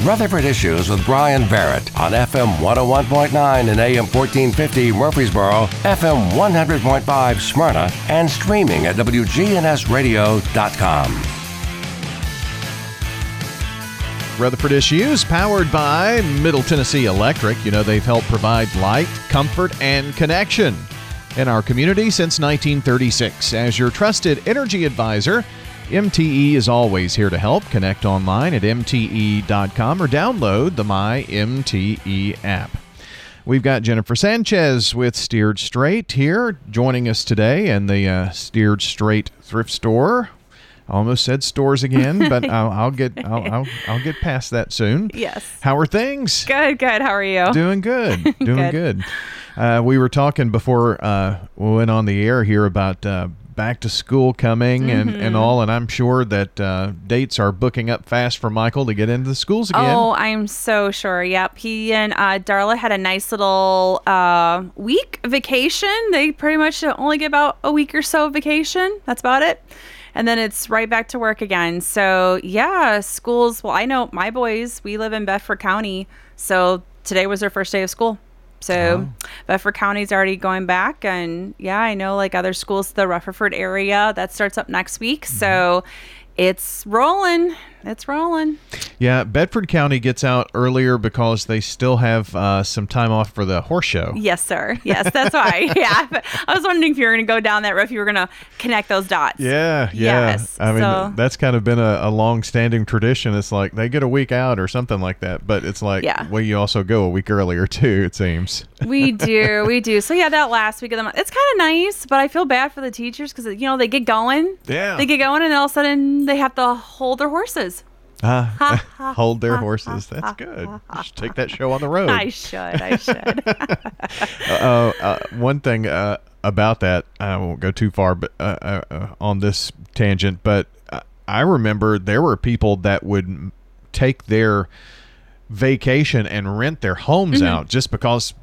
Rutherford Issues with Bryan Barrett on FM 101.9 and AM 1450 Murfreesboro, FM 100.5 Smyrna, and streaming at WGNSradio.com. Rutherford Issues, powered by Middle Tennessee Electric. You know, they've helped provide light, comfort, and connection in our community since 1936. As your trusted energy advisor, MTE is always here to help. Connect online at MTE.com or download the My MTE app. We've got Jennifer Sanchez with Steered Straight here joining us today in the uh, Steered Straight thrift store. I almost said stores again, but I'll, I'll get I'll, I'll, I'll get past that soon. Yes. How are things? Good, good. How are you? Doing good. Doing Good. good. Uh, we were talking before uh, we went on the air here about uh, back to school coming and, Mm-hmm. and all, and I'm sure that uh, dates are booking up fast for Michael to get into the schools again. Oh, I'm so sure. Yep. He and uh, Darla had a nice little uh, week vacation. They pretty much only get about a week or so of vacation. That's about it. And then it's right back to work again. So, yeah, schools. Well, I know my boys, we live in Bedford County. So today was their first day of school. So Bedford County's already going back. And yeah, I know like other schools, the Rutherford area, that starts up next week. So mm-hmm. it's rolling. It's rolling. Yeah, Bedford County gets out earlier because they still have uh, some time off for the horse show. Yes, sir. Yes, that's why. yeah. I was wondering if you were going to go down that road, if you were going to connect those dots. Yeah, yeah. Yes, I mean, so- that's kind of been a, a long-standing tradition. It's like they get a week out or something like that, but it's like, Yeah. well, you also go a week earlier too. It seems. We do. We do. So, yeah, that last week of the month, it's kind of nice, but I feel bad for the teachers because, you know, they get going. Yeah. They get going, and then all of a sudden they have to hold their horses. Uh, hold their horses. That's good. You should take that show on the road. I should. I should. uh, uh, one thing uh, about that, I won't go too far, but uh, uh, on this tangent, but I remember there were people that would take their vacation and rent their homes Mm-hmm. out just because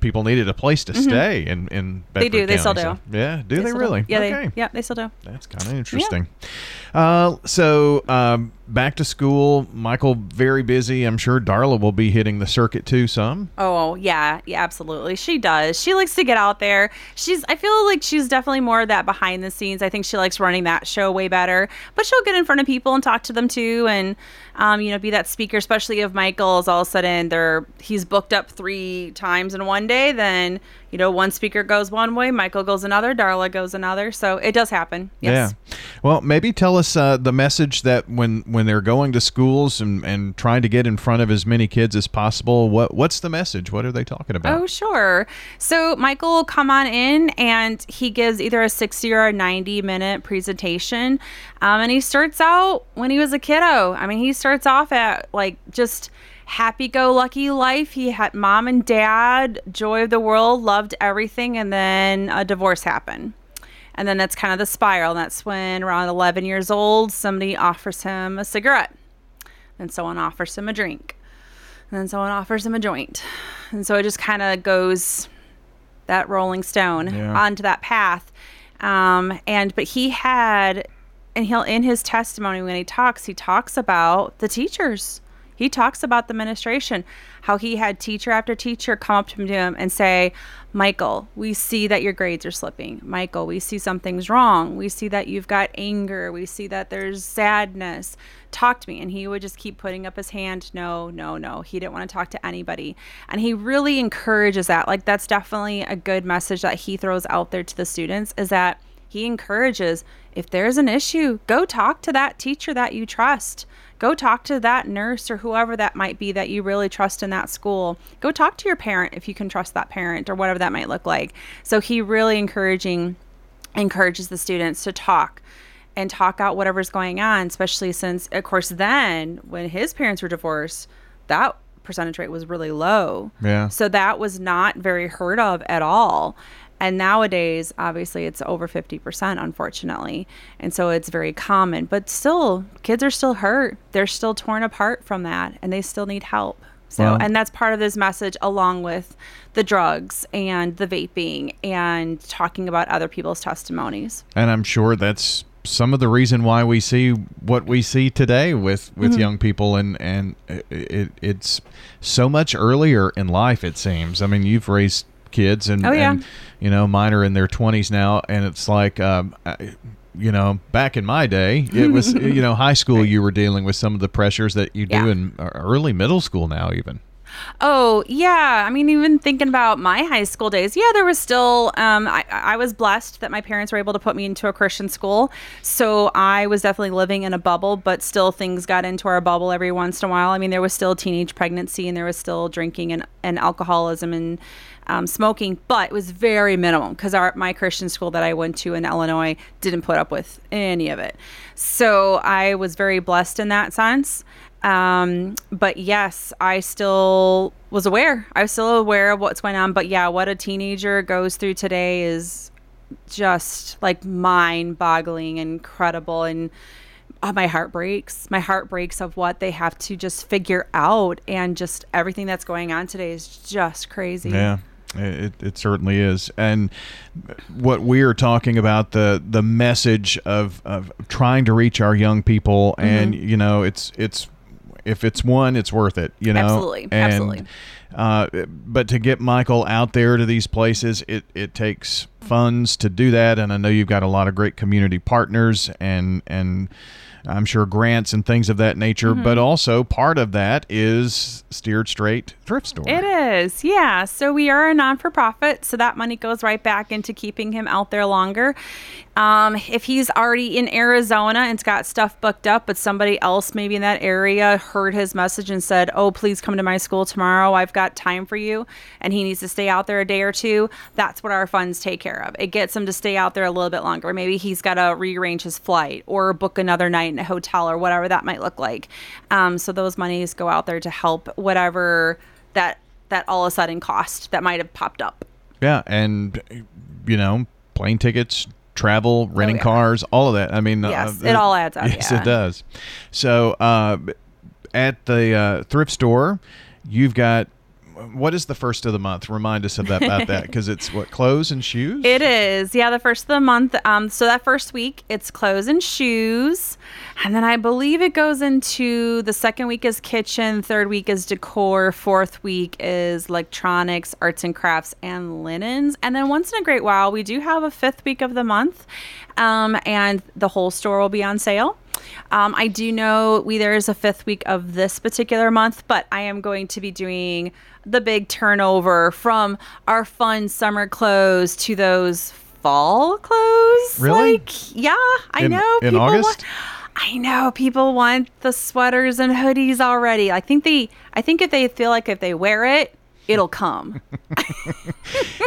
people needed a place to stay in in They do. Bedford They still do. So- yeah, do they, do. really? Yeah, okay. they, yeah, they still do. That's kind of interesting. Uh, so um, back to school. Michael very busy. I'm sure Darla will be hitting the circuit too. Some. Oh yeah, yeah, absolutely. She does. She likes to get out there. She's. I feel like she's definitely more of that behind the scenes. I think she likes running that show way better. But she'll get in front of people and talk to them too, and um, you know, be that speaker. Especially if Michael's all of a sudden they're he's booked up three times in one day. Then you know, one speaker goes one way, Michael goes another, Darla goes another. So it does happen. Yes. Yeah. Well, maybe tell us uh, the message that when when they're going to schools and, and trying to get in front of as many kids as possible, what what's the message? What are they talking about? Oh, sure. So Michael will come on in and he gives either a 60 or a 90 minute presentation. Um, and he starts out when he was a kiddo. I mean, he starts off at like just happy go lucky life. He had mom and dad, joy of the world, loved everything. And then a divorce happened. And then that's kind of the spiral. And that's when around 11 years old, somebody offers him a cigarette. And someone offers him a drink. And then someone offers him a joint. And so it just kind of goes that rolling stone Yeah. onto that path. Um, and but he had, and he'll in his testimony when he talks, he talks about the teachers. He talks about the administration, how he had teacher after teacher come up to him and say, Michael, we see that your grades are slipping. Michael, we see something's wrong. We see that you've got anger. We see that there's sadness. Talk to me. And he would just keep putting up his hand. No, no, no. He didn't want to talk to anybody. And he really encourages that. Like, that's definitely a good message that he throws out there to the students is that he encourages if there's an issue, go talk to that teacher that you trust. Go talk to that nurse or whoever that might be that you really trust in that school. Go talk to your parent if you can trust that parent or whatever that might look like. So he really encouraging encourages the students to talk and talk out whatever's going on, especially since of course then when his parents were divorced, that percentage rate was really low. Yeah. So that was not very heard of at all. And nowadays, obviously, it's over 50%, unfortunately. And so it's very common. But still, kids are still hurt. They're still torn apart from that, and they still need help. So, Well- and that's part of this message, along with the drugs and the vaping and talking about other people's testimonies. And I'm sure that's some of the reason why we see what we see today with with Mm-hmm. young people and and it, it it's so much earlier in life it seems i mean you've raised kids and, Oh, yeah. and you know mine are in their 20s now and it's like um, I- you know back in my day it was you know high school you were dealing with some of the pressures that you do Yeah. in uh, early middle school now even Oh yeah, I mean, even thinking about my high school days, yeah, there was still. Um, I, I was blessed that my parents were able to put me into a Christian school, so I was definitely living in a bubble. But still, things got into our bubble every once in a while. I mean, there was still teenage pregnancy, and there was still drinking and, and alcoholism and um, smoking, but it was very minimal because our my Christian school that I went to in Illinois didn't put up with any of it. So I was very blessed in that sense. Um, but yes, I still was aware. I was still aware of what's going on. But yeah, what a teenager goes through today is just like mind boggling, incredible. And oh, my heart breaks. My heart breaks of what they have to just figure out. And just everything that's going on today is just crazy. Yeah, it, it certainly is. And what we are talking about the the message of, of trying to reach our young people, and Mm-hmm. you know, it's it's if it's one, it's worth it. You know, Absolutely, And, absolutely. Uh, but to get Michael out there to these places, it, it takes funds to do that, and I know you've got a lot of great community partners and and I'm sure grants and things of that nature. Mm-hmm. But also part of that is Steered Straight Thrift Store. It is, yeah. So we are a non for profit, so that money goes right back into keeping him out there longer. Um, if he's already in Arizona and's got stuff booked up, but somebody else maybe in that area heard his message and said, "Oh, please come to my school tomorrow. I've got time for you," and he needs to stay out there a day or two. That's what our funds take care of. It gets him to stay out there a little bit longer. Maybe he's got to rearrange his flight or book another night in a hotel or whatever that might look like. Um, so those monies go out there to help whatever that that all of a sudden cost that might have popped up. Yeah, and you know, plane tickets, travel, renting Oh, yeah. cars, all of that. I mean, Yes, it all adds up, Yes, yeah. it does. So, uh, at the uh, thrift store, you've got what is the first of the month? Remind us of that about that because it's what clothes and shoes. It is, yeah, the first of the month. Um, so that first week, it's clothes and shoes, and then I believe it goes into the second week is kitchen, third week is decor, fourth week is electronics, arts and crafts, and linens, and then once in a great while, we do have a fifth week of the month, um, and the whole store will be on sale. Um, I do know we there is a fifth week of this particular month, but I am going to be doing the big turnover from our fun summer clothes to those fall clothes. Really? Like, yeah, I In- know. in people August? Want, I know people want the sweaters and hoodies already. I think they. I think if they feel like if they wear it, it'll come.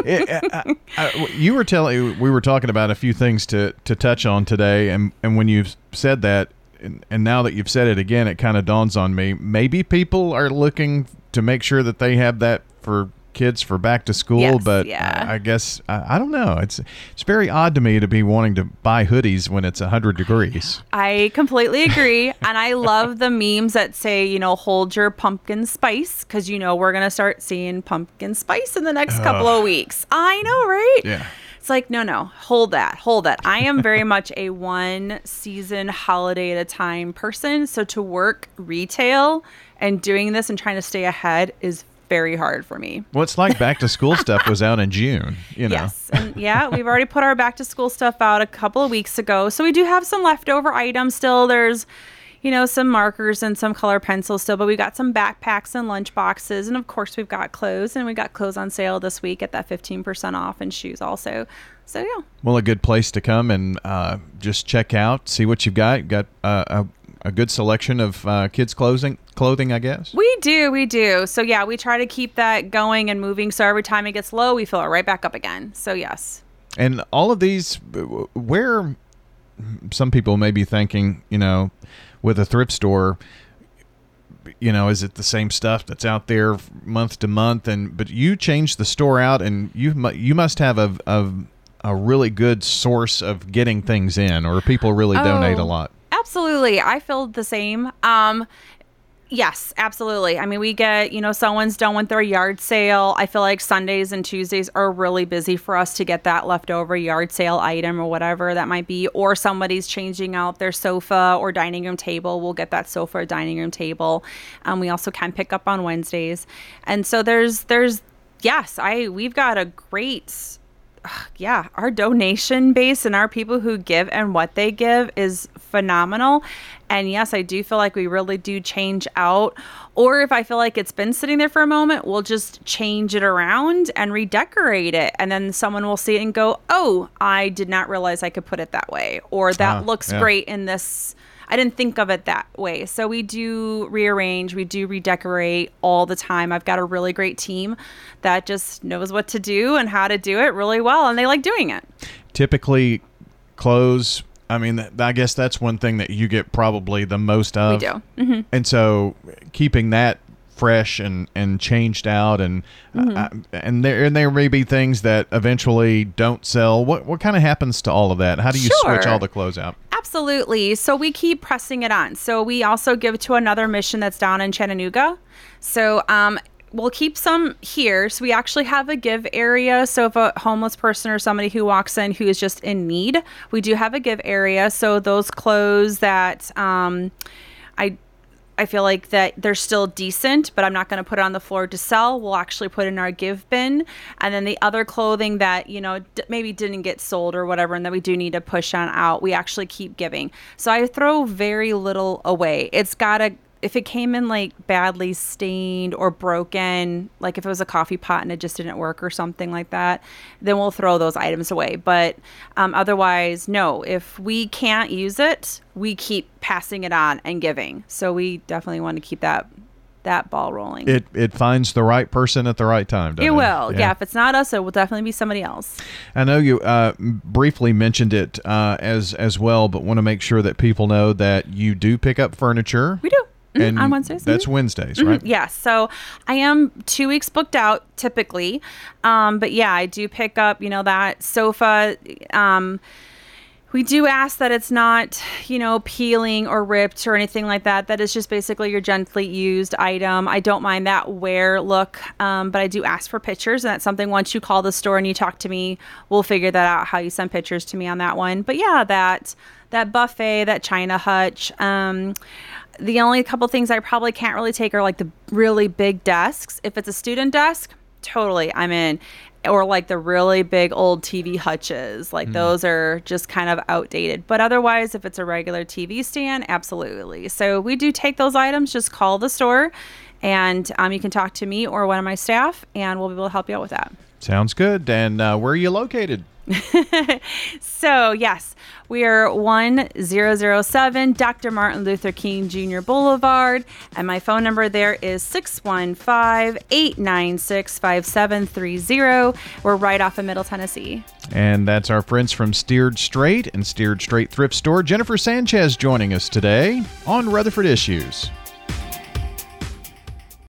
It- uh, uh, you were telling we were talking about a few things to to touch on today, and and when you've said that, and, and now that you've said it again, it kind of dawns on me. Maybe people are looking to make sure that they have that for kids for back to school, Yes, but yeah. I, I guess I, I don't know. It's it's very odd to me to be wanting to buy hoodies when it's hundred degrees. I completely agree. and I love the memes that say, you know, hold your pumpkin spice because, you know, we're going to start seeing pumpkin spice in the next couple of weeks. I know, right? Yeah. It's like, no, no, hold that, hold that. I am very much a one season holiday at a time person. So to work retail and doing this and trying to stay ahead is very hard for me. Well, it's like back to school stuff was out in June. You know. Yes. And yeah, we've already put our back to school stuff out a couple of weeks ago. So we do have some leftover items still. There's, you know, some markers and some color pencils still, but we got some backpacks and lunch boxes. And of course, we've got clothes and we got clothes on sale this week at that 15% off and shoes also. So yeah. Well, a good place to come and uh, just check out, see what you've got. You've got uh, a, a good selection of uh, kids' clothing, clothing, I guess. We do, we do. So yeah, we try to keep that going and moving. So every time it gets low, we fill it right back up again. So yes. And all of these, where some people may be thinking, you know, with a thrift store, you know, is it the same stuff that's out there month to month? And but you change the store out, and you you must have a, a a really good source of getting things in, or people really donate a Oh. lot. Absolutely. I feel the same. Um Yes, absolutely. I mean, we get, you know, someone's done with their yard sale. I feel like Sundays and Tuesdays are really busy for us to get that leftover yard sale item or whatever that might be. Or somebody's changing out their sofa or dining room table. We'll get that sofa or dining room table. Um, we also can pick up on Wednesdays. And so there's, there's, yes, I, we've got a great, yeah, our donation base and our people who give and what they give is phenomenal. And yes, I do feel like we really do change out. Or if I feel like it's been sitting there for a moment, we'll just change it around and redecorate it. And then someone will see it and go, oh, I did not realize I could put it that way. Or that Ah, looks yeah. great in this. I didn't think of it that way. So we do rearrange, we do redecorate all the time. I've got a really great team that just knows what to do and how to do it really well, and they like doing it. Typically, clothes. I mean, I guess that's one thing that you get probably the most of. We do. hmm And so, keeping that fresh and, and changed out, and Mm-hmm. uh, and there and there may be things that eventually don't sell. What what kind of happens to all of that? How do you switch all the clothes out? Absolutely. So we keep pressing it on. So we also give to another mission that's down in Chattanooga. So um, we'll keep some here. So we actually have a give area. So if a homeless person or somebody who walks in who is just in need, we do have a give area. So those clothes that um, I I feel like that they're still decent, but I'm not going to put it on the floor to sell. We'll actually put in our give bin. And then the other clothing that, you know, d- maybe didn't get sold or whatever, and that we do need to push on out, we actually keep giving. So I throw very little away. It's got to, if it came in like badly stained or broken, like if it was a coffee pot and it just didn't work or something like that, then we'll throw those items away. But um, otherwise, no. If we can't use it, we keep passing it on and giving. So we definitely want to keep that that ball rolling. It it finds the right person at the right time. doesn't It will. Yeah. If it's not us, it will definitely be somebody else. I know you uh, briefly mentioned it uh, as as well, but want to make sure that people know that you do pick up furniture. We do. Mhm, And on Wednesdays. That's mhm. Wednesdays, right? Yes. So I am two weeks booked out typically. Um, but yeah, I do pick up, you know, that sofa. Um, we do ask that it's not, you know, peeling or ripped or anything like that. That is just basically your gently used item. I don't mind that wear look, um, but I do ask for pictures, and that's something once you call the store and you talk to me, we'll figure that out how you send pictures to me on that one. But yeah, that that buffet, that china hutch. Um, the only couple things I probably can't really take are like the really big desks. If it's a student desk, totally, I'm in. Or like the really big old TV hutches, like those are just kind of outdated. But otherwise, if it's a regular TV stand, absolutely. So we do take those items. Just call the store, and um, you can talk to me or one of my staff, and we'll be able to help you out with that. Sounds good. And uh, where are you located? So, yes, we are 1007 Dr. Martin Luther King Jr. Boulevard, and my phone number there is 615 896 5730. We're right off of Middle Tennessee. And that's our friends from Steered Straight and Steered Straight Thrift Store. Jennifer Sanchez joining us today on Rutherford Issues.